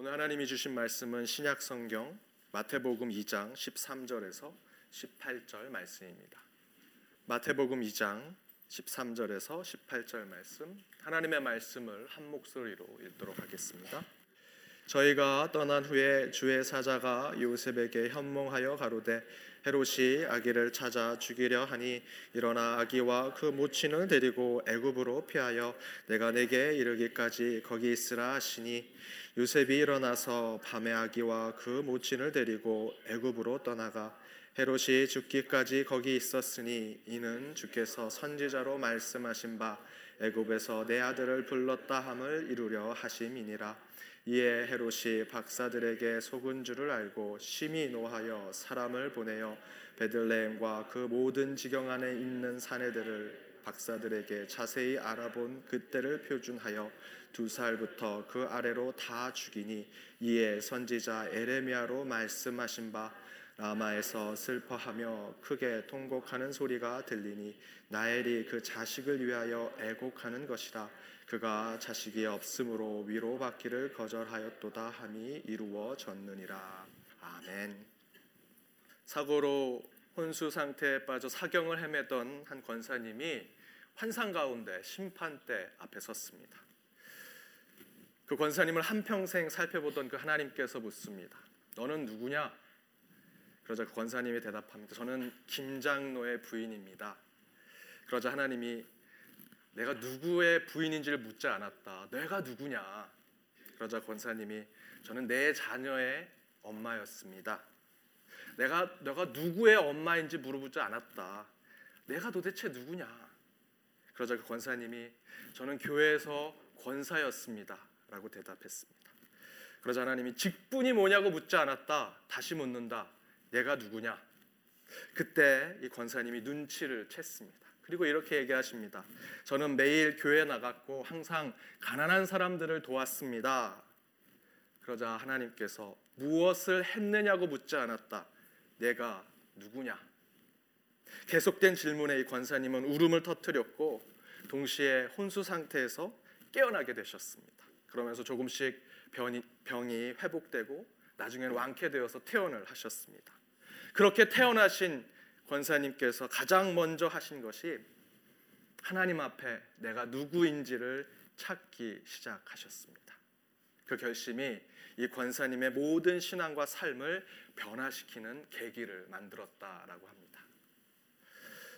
오늘 하나님이 주신 말씀은 신약 성경 마태복음 2장 13절에서 18절 말씀입니다. 마태복음 2장 13절에서 18절 말씀 하나님의 말씀을 한 목소리로 읽도록 하겠습니다. 저희가 떠난 후에 주의 사자가 요셉에게 현몽하여 가로되 헤롯이 아기를 찾아 죽이려 하니 일어나 아기와 그 모친을 데리고 애굽으로 피하여 내가 내게 이르기까지 거기 있으라 하시니 요셉이 일어나서 밤에 아기와 그 모친을 데리고 애굽으로 떠나가 헤롯이 죽기까지 거기 있었으니 이는 주께서 선지자로 말씀하신 바 애굽에서 내 아들을 불렀다 함을 이루려 하심이니라 이에 헤롯이 박사들에게 속은 줄을 알고 심히 노하여 사람을 보내어 베들레헴과 그 모든 지경 안에 있는 사내들을 박사들에게 자세히 알아본 그때를 표준하여 두 살부터 그 아래로 다 죽이니 이에 선지자 에레미야로 말씀하신 바 라마에서 슬퍼하며 크게 통곡하는 소리가 들리니 나엘이 그 자식을 위하여 애곡하는 것이라 그가 자식이 없으므로 위로받기를 거절하였도다 함이 이루어졌느니라 아멘 사고로 혼수 상태에 빠져 사경을 헤매던 한 권사님이 환상 가운데 심판대 앞에 섰습니다. 그 권사님을 한평생 살펴보던 그 하나님께서 묻습니다. 너는 누구냐? 그러자 그 권사님이 대답합니다. 저는 김장로의 부인입니다. 그러자 하나님이 내가 누구의 부인인지를 묻지 않았다. 내가 누구냐? 그러자 권사님이 저는 내 자녀의 엄마였습니다. 내가 내가 누구의 엄마인지 물어보지 않았다. 내가 도대체 누구냐? 그러자 그 권사님이 저는 교회에서 권사였습니다라고 대답했습니다. 그러자 하나님이 직분이 뭐냐고 묻지 않았다. 다시 묻는다. 내가 누구냐? 그때 이 권사님이 눈치를 챘습니다. 그리고 이렇게 얘기하십니다. 저는 매일 교회 나갔고 항상 가난한 사람들을 도왔습니다. 그러자 하나님께서 무엇을 했느냐고 묻지 않았다. 내가 누구냐? 계속된 질문에 이 권사님은 울음을 터뜨렸고 동시에 혼수 상태에서 깨어나게 되셨습니다. 그러면서 조금씩 병이, 병이 회복되고 나중에는 완쾌되어서 퇴원을 하셨습니다. 그렇게 태어나신 권사님께서 가장 먼저 하신 것이 하나님 앞에 내가 누구인지를 찾기 시작하셨습니다. 그 결심이 이 권사님의 모든 신앙과 삶을 변화시키는 계기를 만들었다라고 합니다.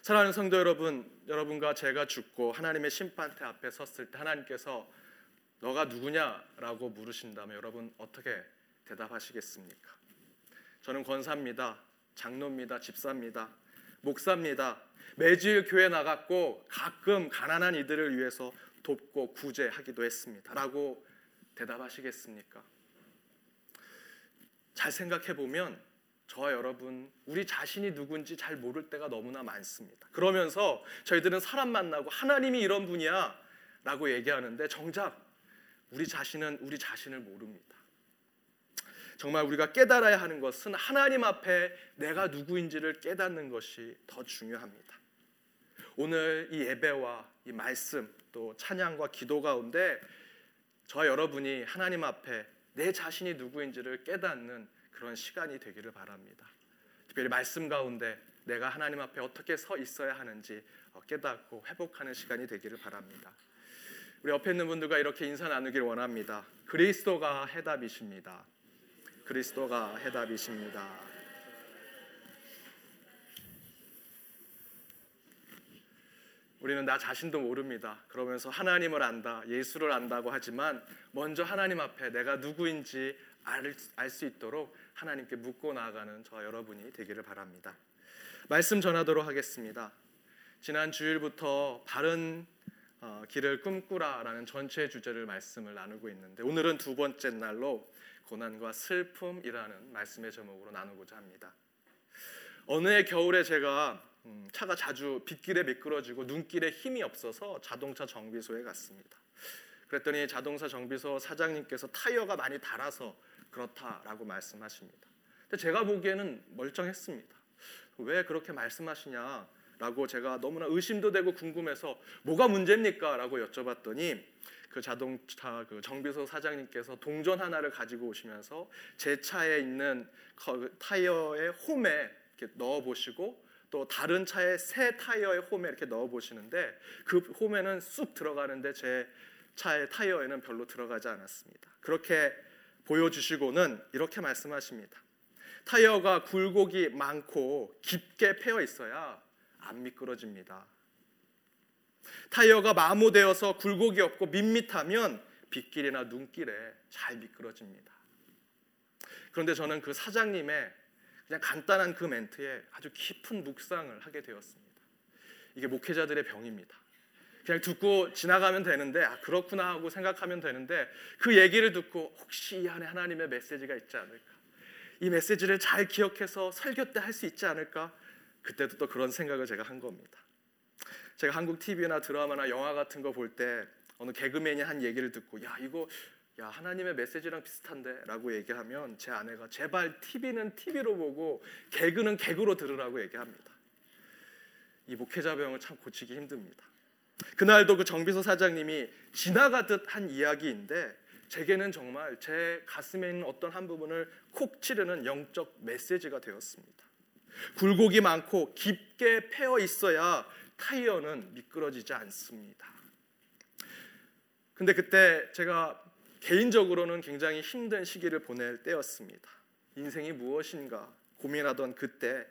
사랑하는 성도 여러분, 여러분과 제가 죽고 하나님의 심판대 앞에 섰을 때 하나님께서 너가 누구냐라고 물으신다면 여러분 어떻게 대답하시겠습니까? 저는 권사입니다. 장로입니다. 집사입니다. 목사입니다. 매주일 교회 나갔고 가끔 가난한 이들을 위해서 돕고 구제하기도 했습니다. 라고 대답하시겠습니까? 잘 생각해 보면 저와 여러분 우리 자신이 누군지 잘 모를 때가 너무나 많습니다. 그러면서 저희들은 사람 만나고 하나님이 이런 분이야 라고 얘기하는데 정작 우리 자신은 우리 자신을 모릅니다. 정말 우리가 깨달아야 하는 것은 하나님 앞에 내가 누구인지를 깨닫는 것이 더 중요합니다. 오늘 이 예배와 이 말씀 또 찬양과 기도 가운데 저 여러분이 하나님 앞에 내 자신이 누구인지를 깨닫는 그런 시간이 되기를 바랍니다. 특별히 말씀 가운데 내가 하나님 앞에 어떻게 서 있어야 하는지 어, 깨닫고 회복하는 시간이 되기를 바랍니다. 우리 옆에 있는 분들과 이렇게 인사 나누기를 원합니다. 그리스도가 해답이십니다. 그리스도가 해답이십니다. 우리는 나 자신도 모릅니다. 그러면서 하나님을 안다, 예수를 안다고 하지만 먼저 하나님 앞에 내가 누구인지 알 수 있도록 하나님께 묻고 나아가는 저 여러분이 되기를 바랍니다. 말씀 전하도록 하겠습니다. 지난 주일부터 바른 어, 길을 꿈꾸라라는 전체 주제를 말씀을 나누고 있는데 오늘은 두 번째 날로 고난과 슬픔이라는 말씀의 제목으로 나누고자 합니다. 어느 해 겨울에 제가 음, 차가 자주 빗길에 미끄러지고 눈길에 힘이 없어서 자동차 정비소에 갔습니다. 그랬더니 자동차 정비소 사장님께서 타이어가 많이 닳아서 그렇다라고 말씀하십니다. 근데 제가 보기에는 멀쩡했습니다. 왜 그렇게 말씀하시냐 라고 제가 너무나 의심도 되고 궁금해서 뭐가 문제입니까? 라고 여쭤봤더니 그 자동차 그 정비소 사장님께서 동전 하나를 가지고 오시면서 제 차에 있는 그 타이어의 홈에 이렇게 넣어 보시고 또 다른 차의 새 타이어의 홈에 이렇게 넣어 보시는데 그 홈에는 쑥 들어가는데 제 차의 타이어에는 별로 들어가지 않았습니다. 그렇게 보여주시고는 이렇게 말씀하십니다. 타이어가 굴곡이 많고 깊게 패여 있어야 안 미끄러집니다. 타이어가 마모되어서 굴곡이 없고 밋밋하면 빗길이나 눈길에 잘 미끄러집니다. 그런데 저는 그 사장님의 그냥 간단한 그 멘트에 아주 깊은 묵상을 하게 되었습니다. 이게 목회자들의 병입니다. 그냥 듣고 지나가면 되는데 아 그렇구나 하고 생각하면 되는데 그 얘기를 듣고 혹시 이 안에 하나님의 메시지가 있지 않을까? 이 메시지를 잘 기억해서 설교 때 할 수 있지 않을까? 그때도 또 그런 생각을 제가 한 겁니다. 제가 한국 TV나 드라마나 영화 같은 거 볼 때 어느 개그맨이 한 얘기를 듣고 야 이거 야 하나님의 메시지랑 비슷한데라고 얘기하면 제 아내가 제발 TV는 TV로 보고 개그는 개그로 들으라고 얘기합니다. 이 목회자 병을 참 고치기 힘듭니다. 그날도 그 정비소 사장님이 지나가듯 한 이야기인데 제게는 정말 제 가슴에 있는 어떤 한 부분을 콕 찌르는 영적 메시지가 되었습니다. 굴곡이 많고 깊게 패어 있어야 타이어는 미끄러지지 않습니다. 근데 그때 제가 개인적으로는 굉장히 힘든 시기를 보낼 때였습니다. 인생이 무엇인가 고민하던 그때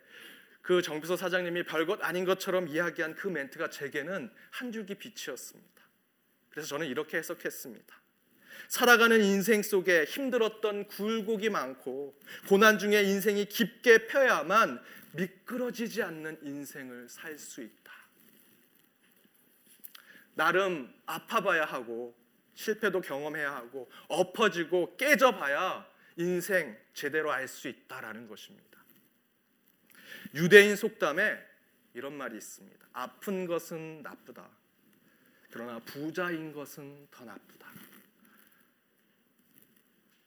그 정비소 사장님이 별것 아닌 것처럼 이야기한 그 멘트가 제게는 한 줄기 빛이었습니다. 그래서 저는 이렇게 해석했습니다. 살아가는 인생 속에 힘들었던 굴곡이 많고 고난 중에 인생이 깊게 펴야만 미끄러지지 않는 인생을 살 수 있다. 나름 아파봐야 하고 실패도 경험해야 하고 엎어지고 깨져봐야 인생 제대로 알 수 있다라는 것입니다. 유대인 속담에 이런 말이 있습니다. 아픈 것은 나쁘다. 그러나 부자인 것은 더 나쁘다.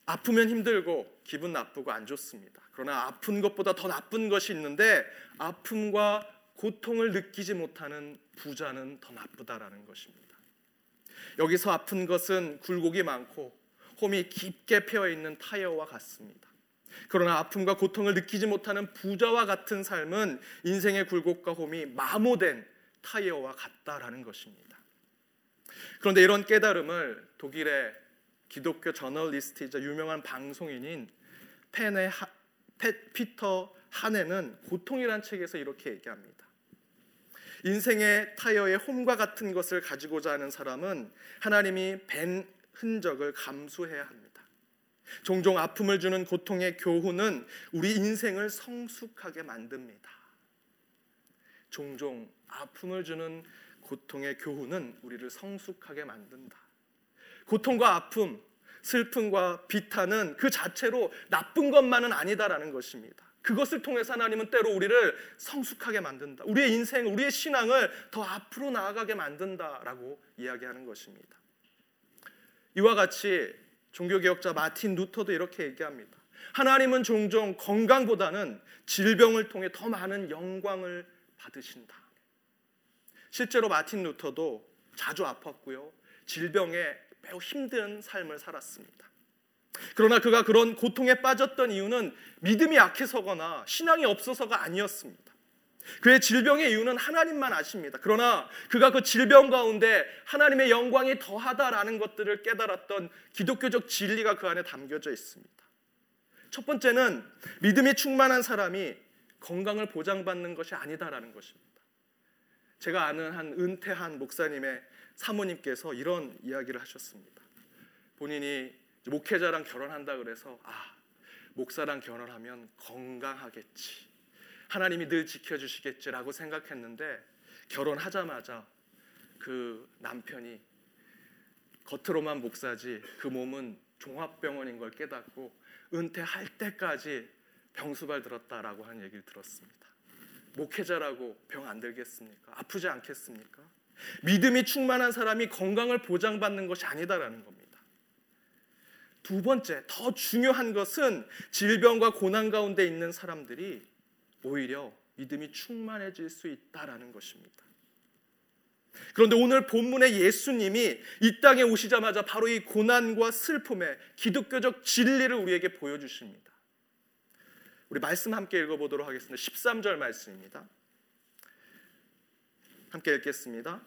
아프면 힘들고 기분 나쁘고 안 좋습니다. 그러나 아픈 것보다 더 나쁜 것이 있는데 아픔과 고통을 느끼지 못하는 부자는 더 나쁘다라는 것입니다. 여기서 아픈 것은 굴곡이 많고 홈이 깊게 패여 있는 타이어와 같습니다. 그러나 아픔과 고통을 느끼지 못하는 부자와 같은 삶은 인생의 굴곡과 홈이 마모된 타이어와 같다라는 것입니다. 그런데 이런 깨달음을 독일의 기독교 저널리스트이자 유명한 방송인인 펜의 하, 페, 피터 한에는 고통이란 책에서 이렇게 얘기합니다. 인생의 타이어의 홈과 같은 것을 가지고자 하는 사람은 하나님이 벤 흔적을 감수해야 합니다. 종종 아픔을 주는 고통의 교훈은 우리 인생을 성숙하게 만듭니다. 종종 아픔을 주는 고통의 교훈은 우리를 성숙하게 만든다. 고통과 아픔, 슬픔과 비탄은 그 자체로 나쁜 것만은 아니다라는 것입니다. 그것을 통해서 하나님은 때로 우리를 성숙하게 만든다. 우리의 인생, 우리의 신앙을 더 앞으로 나아가게 만든다라고 이야기하는 것입니다. 이와 같이 종교개혁자 마틴 루터도 이렇게 얘기합니다. 하나님은 종종 건강보다는 질병을 통해 더 많은 영광을 받으신다. 실제로 마틴 루터도 자주 아팠고요. 질병에 매우 힘든 삶을 살았습니다. 그러나 그가 그런 고통에 빠졌던 이유는 믿음이 약해서거나 신앙이 없어서가 아니었습니다. 그의 질병의 이유는 하나님만 아십니다. 그러나 그가 그 질병 가운데 하나님의 영광이 더하다라는 것들을 깨달았던 기독교적 진리가 그 안에 담겨져 있습니다. 첫 번째는 믿음이 충만한 사람이 건강을 보장받는 것이 아니다라는 것입니다. 제가 아는 한 은퇴한 목사님의 사모님께서 이런 이야기를 하셨습니다. 본인이 목회자랑 결혼한다 그래서 아 목사랑 결혼하면 건강하겠지. 하나님이 늘 지켜주시겠지라고 생각했는데 결혼하자마자 그 남편이 겉으로만 목사지 그 몸은 종합병원인 걸 깨닫고 은퇴할 때까지 병수발 들었다라고 한 얘기를 들었습니다. 목회자라고 병 안 들겠습니까? 아프지 않겠습니까? 믿음이 충만한 사람이 건강을 보장받는 것이 아니다라는 겁니다. 두 번째, 더 중요한 것은 질병과 고난 가운데 있는 사람들이 오히려 믿음이 충만해질 수 있다라는 것입니다. 그런데 오늘 본문의 예수님이 이 땅에 오시자마자 바로 이 고난과 슬픔의 기독교적 진리를 우리에게 보여주십니다. 우리 말씀 함께 읽어보도록 하겠습니다. 13절 말씀입니다. 함께 읽겠습니다.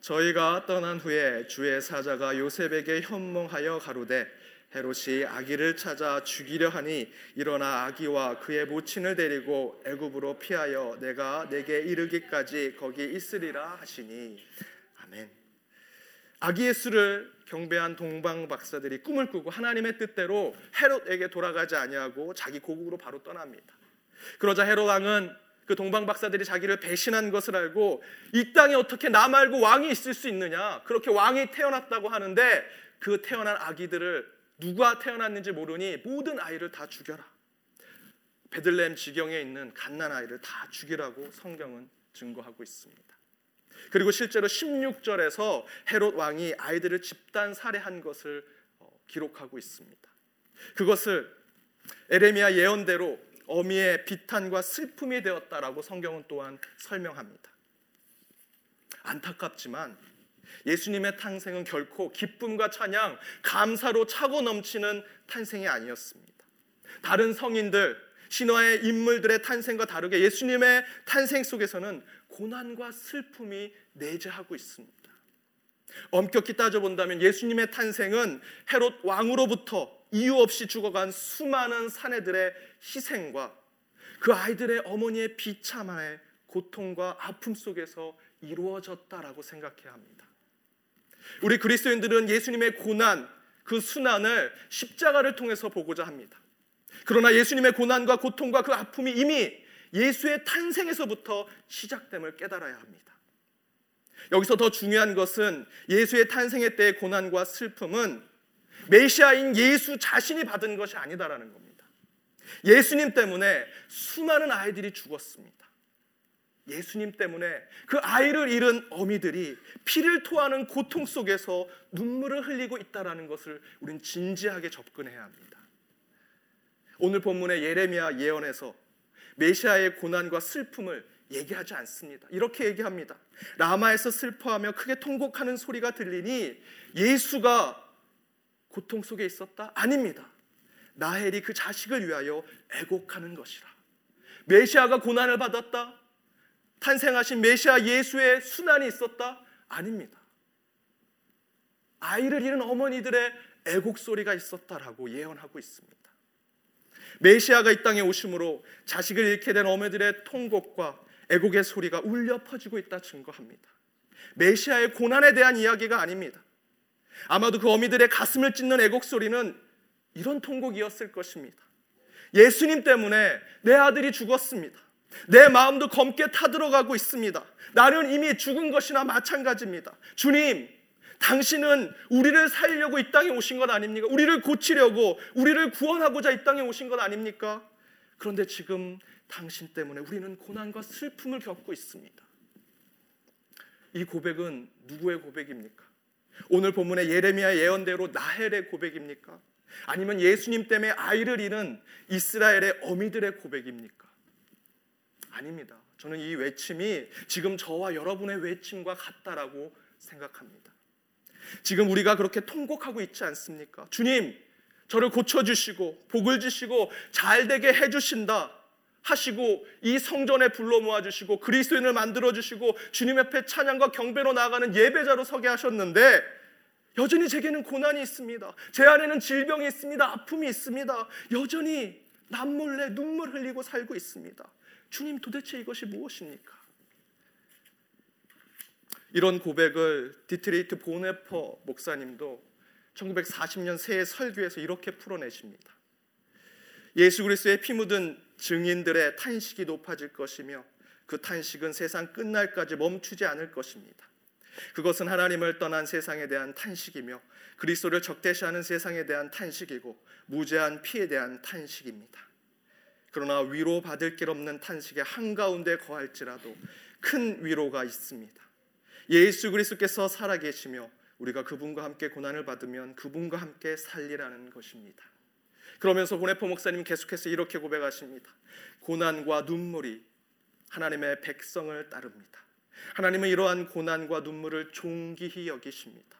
저희가 떠난 후에 주의 사자가 요셉에게 현몽하여 가로되 헤롯이 아기를 찾아 죽이려 하니 일어나 아기와 그의 모친을 데리고 애굽으로 피하여 내가 내게 이르기까지 거기 있으리라 하시니 아멘. 아기 예수를 경배한 동방 박사들이 꿈을 꾸고 하나님의 뜻대로 헤롯에게 돌아가지 아니하고 자기 고국으로 바로 떠납니다. 그러자 헤롯 왕은 그 동방 박사들이 자기를 배신한 것을 알고 이 땅에 어떻게 나 말고 왕이 있을 수 있느냐? 그렇게 왕이 태어났다고 하는데 그 태어난 아기들을 누가 태어났는지 모르니 모든 아이를 다 죽여라. 베들레헴 지경에 있는 갓난 아이를 다 죽이라고 성경은 증거하고 있습니다. 그리고 실제로 16절에서 헤롯 왕이 아이들을 집단 살해한 것을 어, 기록하고 있습니다. 그것을 에레미야 예언대로 어미의 비탄과 슬픔이 되었다라고 성경은 또한 설명합니다. 안타깝지만 예수님의 탄생은 결코 기쁨과 찬양, 감사로 차고 넘치는 탄생이 아니었습니다. 다른 성인들, 신화의 인물들의 탄생과 다르게 예수님의 탄생 속에서는 고난과 슬픔이 내재하고 있습니다. 엄격히 따져본다면 예수님의 탄생은 헤롯 왕으로부터 이유 없이 죽어간 수많은 사내들의 희생과 그 아이들의 어머니의 비참함의 고통과 아픔 속에서 이루어졌다라고 생각해야 합니다. 우리 그리스도인들은 예수님의 고난, 그 순환을 십자가를 통해서 보고자 합니다. 그러나 예수님의 고난과 고통과 그 아픔이 이미 예수의 탄생에서부터 시작됨을 깨달아야 합니다. 여기서 더 중요한 것은 예수의 탄생의 때의 고난과 슬픔은 메시아인 예수 자신이 받은 것이 아니다라는 겁니다. 예수님 때문에 수많은 아이들이 죽었습니다. 예수님 때문에 그 아이를 잃은 어미들이 피를 토하는 고통 속에서 눈물을 흘리고 있다라는 것을 우린 진지하게 접근해야 합니다. 오늘 본문의 예레미야 예언에서 메시아의 고난과 슬픔을 얘기하지 않습니다. 이렇게 얘기합니다. 라마에서 슬퍼하며 크게 통곡하는 소리가 들리니 예수가 고통 속에 있었다? 아닙니다. 나헬이 그 자식을 위하여 애곡하는 것이라. 메시아가 고난을 받았다? 탄생하신 메시아 예수의 순환이 있었다? 아닙니다. 아이를 잃은 어머니들의 애곡 소리가 있었다라고 예언하고 있습니다. 메시아가 이 땅에 오심으로 자식을 잃게 된 어머니들의 통곡과 애곡의 소리가 울려 퍼지고 있다 증거합니다. 메시아의 고난에 대한 이야기가 아닙니다. 아마도 그 어미들의 가슴을 찢는 애곡 소리는 이런 통곡이었을 것입니다. 예수님 때문에 내 아들이 죽었습니다. 내 마음도 검게 타들어가고 있습니다. 나는 이미 죽은 것이나 마찬가지입니다. 주님, 당신은 우리를 살려고 이 땅에 오신 것 아닙니까? 우리를 고치려고, 우리를 구원하고자 이 땅에 오신 것 아닙니까? 그런데 지금 당신 때문에 우리는 고난과 슬픔을 겪고 있습니다. 이 고백은 누구의 고백입니까? 오늘 본문의 예레미야 예언대로 나헬의 고백입니까? 아니면 예수님 때문에 아이를 잃은 이스라엘의 어미들의 고백입니까? 아닙니다. 저는 이 외침이 지금 저와 여러분의 외침과 같다라고 생각합니다. 지금 우리가 그렇게 통곡하고 있지 않습니까? 주님, 저를 고쳐주시고, 복을 주시고, 잘 되게 해주신다. 하시고 이 성전에 불러 모아 주시고 그리스도인을 만들어 주시고 주님 앞에 찬양과 경배로 나아가는 예배자로 서게 하셨는데 여전히 제게는 고난이 있습니다. 제 안에는 질병이 있습니다. 아픔이 있습니다. 여전히 남몰래 눈물 흘리고 살고 있습니다. 주님 도대체 이것이 무엇입니까? 이런 고백을 디트레이트 보네퍼 목사님도 1940년 새해 설교에서 이렇게 풀어내십니다. 예수 그리스도의 피 묻은 증인들의 탄식이 높아질 것이며 그 탄식은 세상 끝날까지 멈추지 않을 것입니다. 그것은 하나님을 떠난 세상에 대한 탄식이며 그리스도를 적대시하는 세상에 대한 탄식이고 무제한 피에 대한 탄식입니다. 그러나 위로 받을 길 없는 탄식의 한가운데 거할지라도 큰 위로가 있습니다. 예수 그리스도께서 살아계시며 우리가 그분과 함께 고난을 받으면 그분과 함께 살리라는 것입니다. 그러면서 보네포 목사님 계속해서 이렇게 고백하십니다. 고난과 눈물이 하나님의 백성을 따릅니다. 하나님은 이러한 고난과 눈물을 존귀히 여기십니다.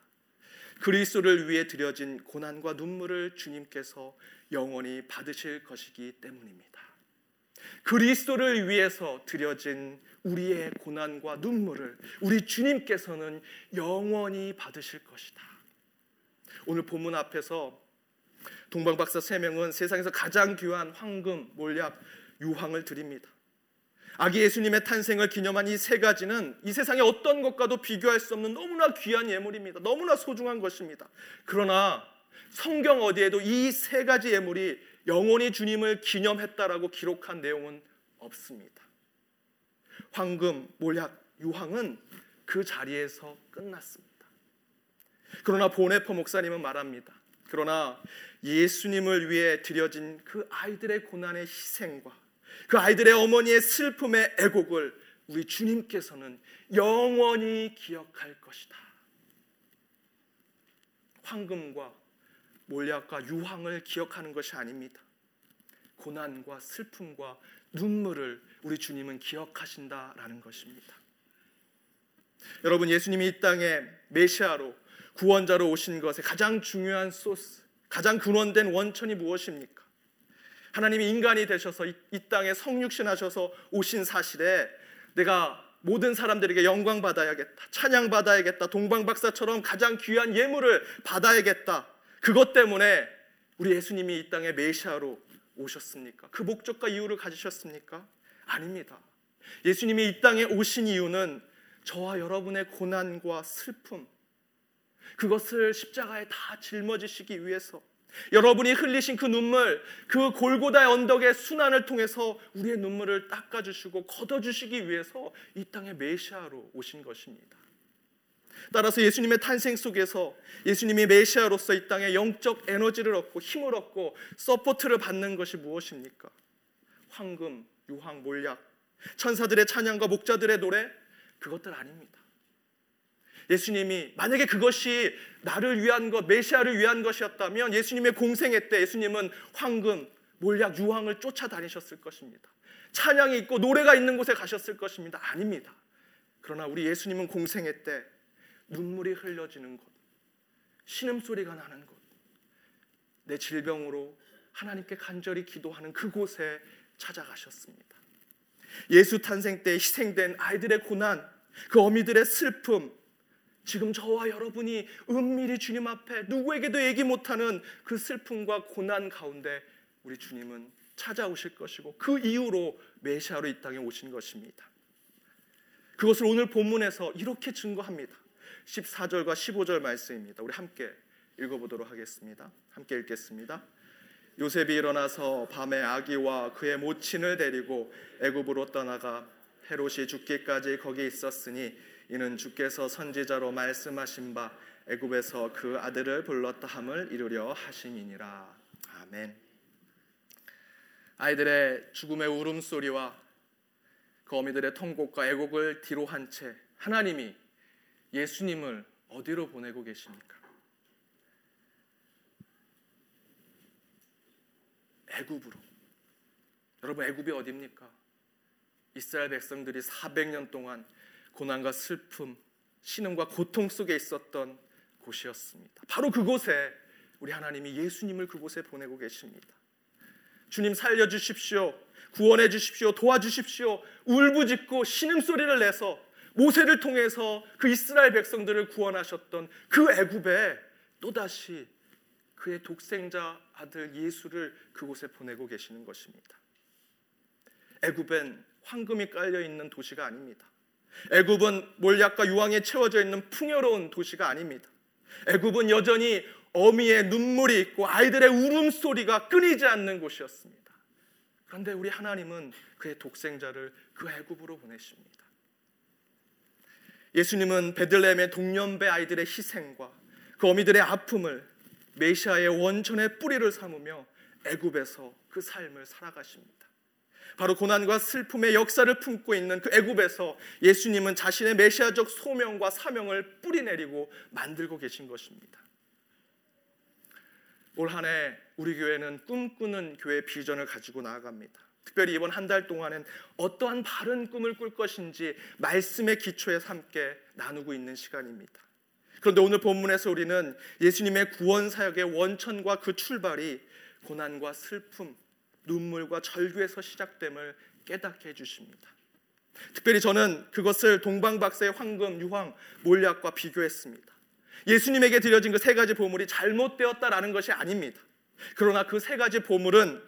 그리스도를 위해 드려진 고난과 눈물을 주님께서 영원히 받으실 것이기 때문입니다. 그리스도를 위해서 드려진 우리의 고난과 눈물을 우리 주님께서는 영원히 받으실 것이다. 오늘 본문 앞에서 동방 박사 세 명은 세상에서 가장 귀한 황금, 몰약, 유황을 드립니다. 아기 예수님의 탄생을 기념한 이 세 가지는 이 세상의 어떤 것과도 비교할 수 없는 너무나 귀한 예물입니다. 너무나 소중한 것입니다. 그러나 성경 어디에도 이 세 가지 예물이 영원히 주님을 기념했다라고 기록한 내용은 없습니다. 황금, 몰약, 유황은 그 자리에서 끝났습니다. 그러나 보네퍼 목사님은 말합니다. 그러나 예수님을 위해 드려진 그 아이들의 고난의 희생과 그 아이들의 어머니의 슬픔의 애곡을 우리 주님께서는 영원히 기억할 것이다. 황금과 몰약과 유황을 기억하는 것이 아닙니다. 고난과 슬픔과 눈물을 우리 주님은 기억하신다라는 것입니다. 여러분 예수님이 이 땅에 메시아로 구원자로 오신 것의 가장 중요한 소스, 가장 근원된 원천이 무엇입니까? 하나님이 인간이 되셔서 이, 이 땅에 성육신 하셔서 오신 사실에 내가 모든 사람들에게 영광 받아야겠다. 찬양 받아야겠다. 동방 박사처럼 가장 귀한 예물을 받아야겠다. 그것 때문에 우리 예수님이 이 땅에 메시아로 오셨습니까? 그 목적과 이유를 가지셨습니까? 아닙니다. 예수님이 이 땅에 오신 이유는 저와 여러분의 고난과 슬픔 그것을 십자가에 다 짊어지시기 위해서 여러분이 흘리신 그 눈물, 그 골고다의 언덕의 수난을 통해서 우리의 눈물을 닦아주시고 걷어주시기 위해서 이 땅에 메시아로 오신 것입니다. 따라서 예수님의 탄생 속에서 예수님이 메시아로서 이 땅에 영적 에너지를 얻고 힘을 얻고 support를 받는 것이 무엇입니까? 황금, 유황, 몰약, 천사들의 찬양과 목자들의 노래 그것들 아닙니다. 예수님이 만약에 그것이 나를 위한 것, 메시아를 위한 것이었다면 예수님의 공생애 때 예수님은 황금, 몰약, 유황을 쫓아다니셨을 것입니다. 찬양이 있고 노래가 있는 곳에 가셨을 것입니다. 아닙니다. 그러나 우리 예수님은 공생애 때 눈물이 흘려지는 곳, 신음소리가 나는 곳, 내 질병으로 하나님께 간절히 기도하는 그곳에 찾아가셨습니다. 예수 탄생 때 희생된 아이들의 고난, 그 어미들의 슬픔, 지금 저와 여러분이 은밀히 주님 앞에 누구에게도 얘기 못하는 그 슬픔과 고난 가운데 우리 주님은 찾아오실 것이고 그 이후로 메시아로 이 땅에 오신 것입니다. 그것을 오늘 본문에서 이렇게 증거합니다. 14절과 15절 말씀입니다. 우리 함께 읽어보도록 하겠습니다. 함께 읽겠습니다. 요셉이 일어나서 밤에 아기와 그의 모친을 데리고 애굽으로 떠나가 헤롯이 죽기까지 거기 있었으니 이는 주께서 선지자로 말씀하신 바 애굽에서 그 아들을 불렀다 함을 이루려 하심이니라. 아멘. 아이들의 죽음의 울음소리와 그 어미들의 통곡과 애곡을 뒤로 한 채 하나님이 예수님을 어디로 보내고 계십니까? 애굽으로. 여러분 애굽이 어디입니까? 이스라엘 백성들이 400년 동안 고난과 슬픔, 신음과 고통 속에 있었던 곳이었습니다. 바로 그곳에 우리 하나님이 예수님을 그곳에 보내고 계십니다. 주님 살려 주십시오. 구원해 주십시오. 도와주십시오. 울부짖고 신음소리를 내서 모세를 통해서 그 이스라엘 백성들을 구원하셨던 그 애굽에 또다시 그의 독생자 아들 예수를 그곳에 보내고 계시는 것입니다. 애굽엔 황금이 깔려 있는 도시가 아닙니다. 애굽은 몰약과 유황에 채워져 있는 풍요로운 도시가 아닙니다. 애굽은 여전히 어미의 눈물이 있고 아이들의 울음소리가 끊이지 않는 곳이었습니다. 그런데 우리 하나님은 그의 독생자를 그 애굽으로 보내십니다. 예수님은 베들레헴의 동년배 아이들의 희생과 그 어미들의 아픔을 메시아의 원천의 뿌리를 삼으며 애굽에서 그 삶을 살아가십니다. 바로 고난과 슬픔의 역사를 품고 있는 그 애굽에서 예수님은 자신의 메시아적 소명과 사명을 뿌리내리고 만들고 계신 것입니다. 올 한해 우리 교회는 꿈꾸는 교회 비전을 가지고 나아갑니다. 특별히 이번 한 달 동안은 어떠한 바른 꿈을 꿀 것인지 말씀의 기초에 함께 나누고 있는 시간입니다. 그런데 오늘 본문에서 우리는 예수님의 구원 사역의 원천과 그 출발이 고난과 슬픔, 눈물과 절규에서 시작됨을 깨닫게 해 주십니다. 특별히 저는 그것을 동방박사의 황금, 유황, 몰약과 비교했습니다. 예수님에게 드려진 그 세 가지 보물이 잘못되었다라는 것이 아닙니다. 그러나 그 세 가지 보물은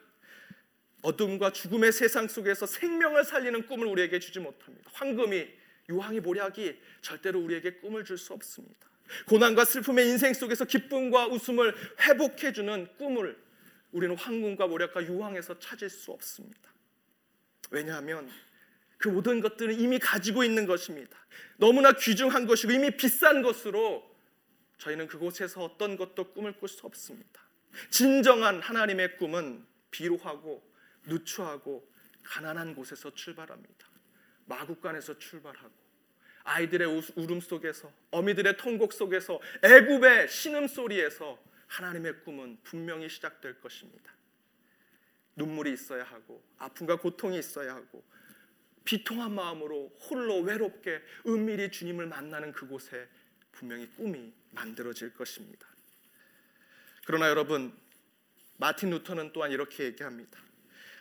어둠과 죽음의 세상 속에서 생명을 살리는 꿈을 우리에게 주지 못합니다. 황금이 유황이 모략이 절대로 우리에게 꿈을 줄 수 없습니다. 고난과 슬픔의 인생 속에서 기쁨과 웃음을 회복해 주는 꿈을 우리는 황금과 모략과 유황에서 찾을 수 없습니다. 왜냐하면 그 모든 것들은 이미 가지고 있는 것입니다. 너무나 귀중한 것이고 이미 비싼 것으로 저희는 그곳에서 어떤 것도 꿈을 꿀 수 없습니다. 진정한 하나님의 꿈은 비루하고 누추하고 가난한 곳에서 출발합니다. 마국간에서 출발하고 아이들의 울음 속에서 어미들의 통곡 속에서 애굽의 신음 소리에서 하나님의 꿈은 분명히 시작될 것입니다. 눈물이 있어야 하고 아픔과 고통이 있어야 하고 비통한 마음으로 홀로 외롭게 은밀히 주님을 만나는 그곳에 분명히 꿈이 만들어질 것입니다. 그러나 여러분 마틴 루터는 또한 이렇게 얘기합니다.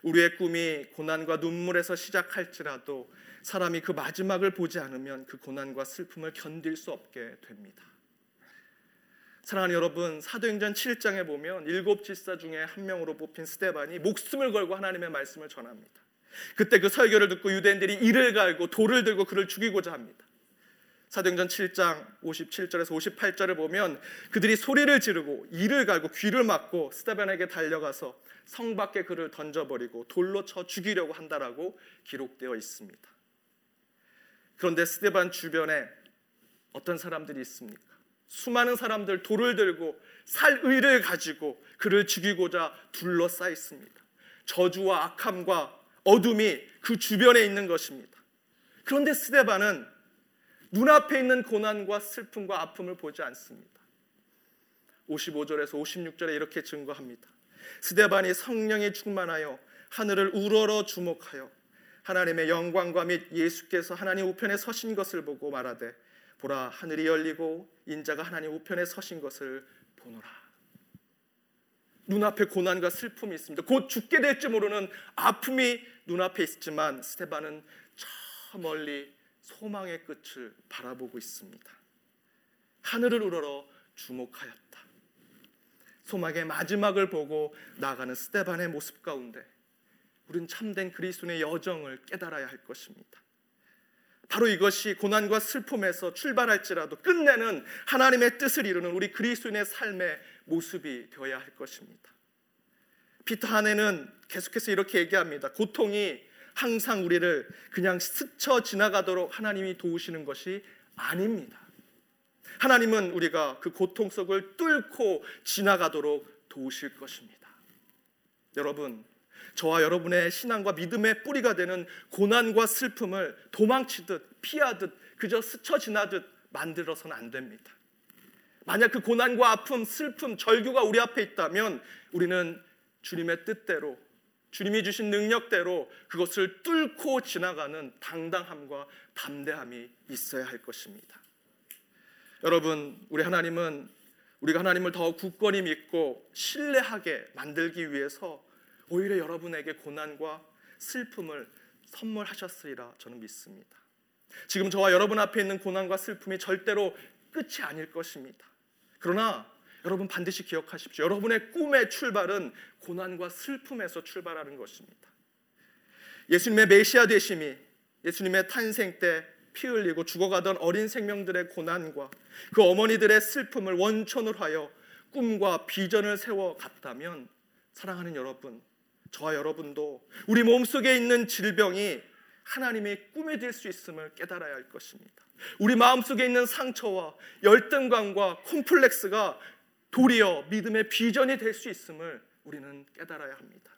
우리의 꿈이 고난과 눈물에서 시작할지라도 사람이 그 마지막을 보지 않으면 그 고난과 슬픔을 견딜 수 없게 됩니다. 사랑하는 여러분, 사도행전 7장에 보면 일곱 집사 중에 한 명으로 뽑힌 스테반이 목숨을 걸고 하나님의 말씀을 전합니다. 그때 그 설교를 듣고 유대인들이 이를 갈고 돌을 들고 그를 죽이고자 합니다. 사도행전 7장 57절에서 58절을 보면 그들이 소리를 지르고 이를 갈고 귀를 막고 스테반에게 달려가서 성 밖에 그를 던져버리고 돌로 쳐 죽이려고 한다라고 기록되어 있습니다. 그런데 스테반 주변에 어떤 사람들이 있습니까? 수많은 사람들 돌을 들고 살 의를 가지고 그를 죽이고자 둘러싸 있습니다. 저주와 악함과 어둠이 그 주변에 있는 것입니다. 그런데 스데반은 눈앞에 있는 고난과 슬픔과 아픔을 보지 않습니다. 55절에서 56절에 이렇게 증거합니다. 스데반이 성령에 충만하여 하늘을 우러러 주목하여 하나님의 영광과 및 예수께서 하나님 우편에 서신 것을 보고 말하되 보라 하늘이 열리고 인자가 하나님 우편에 서신 것을 보노라. 눈앞에 고난과 슬픔이 있습니다. 곧 죽게 될지 모르는 아픔이 눈앞에 있지만 스테반은 저 멀리 소망의 끝을 바라보고 있습니다. 하늘을 우러러 주목하였다. 소망의 마지막을 보고 나가는 스테반의 모습 가운데 우리는 참된 그리스도의 여정을 깨달아야 할 것입니다. 바로 이것이 고난과 슬픔에서 출발할지라도 끝내는 하나님의 뜻을 이루는 우리 그리스도인의 삶의 모습이 되어야 할 것입니다. 피터 한해는 계속해서 이렇게 얘기합니다. 고통이 항상 우리를 그냥 스쳐 지나가도록 하나님이 도우시는 것이 아닙니다. 하나님은 우리가 그 고통 속을 뚫고 지나가도록 도우실 것입니다. 여러분, 저와 여러분의 신앙과 믿음의 뿌리가 되는 고난과 슬픔을 도망치듯 피하듯 그저 스쳐 지나듯 만들어서는 안 됩니다. 만약 그 고난과 아픔, 슬픔, 절규가 우리 앞에 있다면 우리는 주님의 뜻대로 주님이 주신 능력대로 그것을 뚫고 지나가는 당당함과 담대함이 있어야 할 것입니다. 여러분, 우리 하나님은 우리가 하나님을 더 굳건히 믿고 신뢰하게 만들기 위해서 오히려 여러분에게 고난과 슬픔을 선물하셨으리라 저는 믿습니다. 지금 저와 여러분 앞에 있는 고난과 슬픔이 절대로 끝이 아닐 것입니다. 그러나 여러분 반드시 기억하십시오. 여러분의 꿈의 출발은 고난과 슬픔에서 출발하는 것입니다. 예수님의 메시아 되심이 예수님의 탄생 때 피 흘리고 죽어가던 어린 생명들의 고난과 그 어머니들의 슬픔을 원천으로 하여 꿈과 비전을 세워 갔다면 사랑하는 여러분 저와 여러분도 우리 몸속에 있는 질병이 하나님의 꿈이 될 수 있음을 깨달아야 할 것입니다. 우리 마음속에 있는 상처와 열등감과 콤플렉스가 도리어 믿음의 비전이 될 수 있음을 우리는 깨달아야 합니다.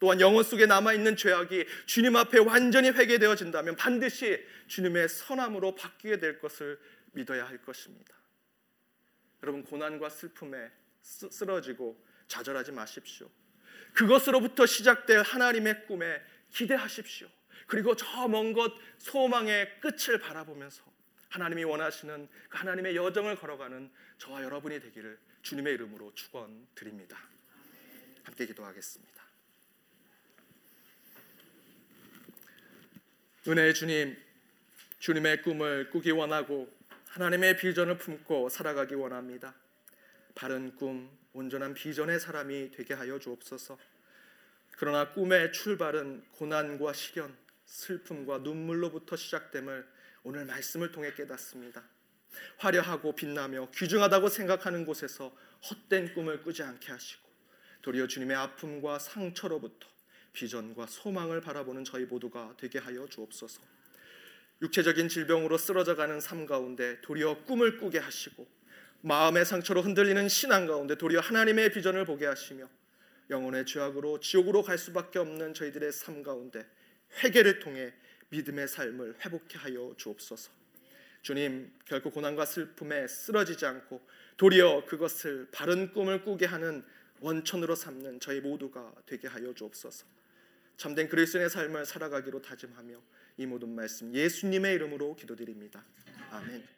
또한 영혼 속에 남아 있는 죄악이 주님 앞에 완전히 회개되어진다면 반드시 주님의 선함으로 바뀌게 될 것을 믿어야 할 것입니다. 여러분 고난과 슬픔에 쓰러지고 좌절하지 마십시오. 그것으로부터 시작될 하나님의 꿈에 기대하십시오. 그리고 저 먼 곳 소망의 끝을 바라보면서 하나님이 원하시는 그 하나님의 여정을 걸어가는 저와 여러분이 되기를 주님의 이름으로 축원드립니다. 함께 기도하겠습니다. 은혜의 주님, 주님의 꿈을 꾸기 원하고 하나님의 비전을 품고 살아가기 원합니다. 바른 꿈, 온전한 비전의 사람이 되게 하여 주옵소서. 그러나 꿈의 출발은 고난과 시련, 슬픔과 눈물로부터 시작됨을 오늘 말씀을 통해 깨닫습니다. 화려하고 빛나며 귀중하다고 생각하는 곳에서 헛된 꿈을 꾸지 않게 하시고 도리어 주님의 아픔과 상처로부터 비전과 소망을 바라보는 저희 모두가 되게 하여 주옵소서. 육체적인 질병으로 쓰러져가는 삶 가운데 도리어 꿈을 꾸게 하시고 마음의 상처로 흔들리는 신앙 가운데 도리어 하나님의 비전을 보게 하시며 영혼의 죄악으로 지옥으로 갈 수밖에 없는 저희들의 삶 가운데 회개를 통해 믿음의 삶을 회복케 하여 주옵소서. 주님, 결코 고난과 슬픔에 쓰러지지 않고 도리어 그것을 바른 꿈을 꾸게 하는 원천으로 삼는 저희 모두가 되게 하여 주옵소서. 참된 그리스도의 삶을 살아가기로 다짐하며 이 모든 말씀 예수님의 이름으로 기도드립니다. 아멘.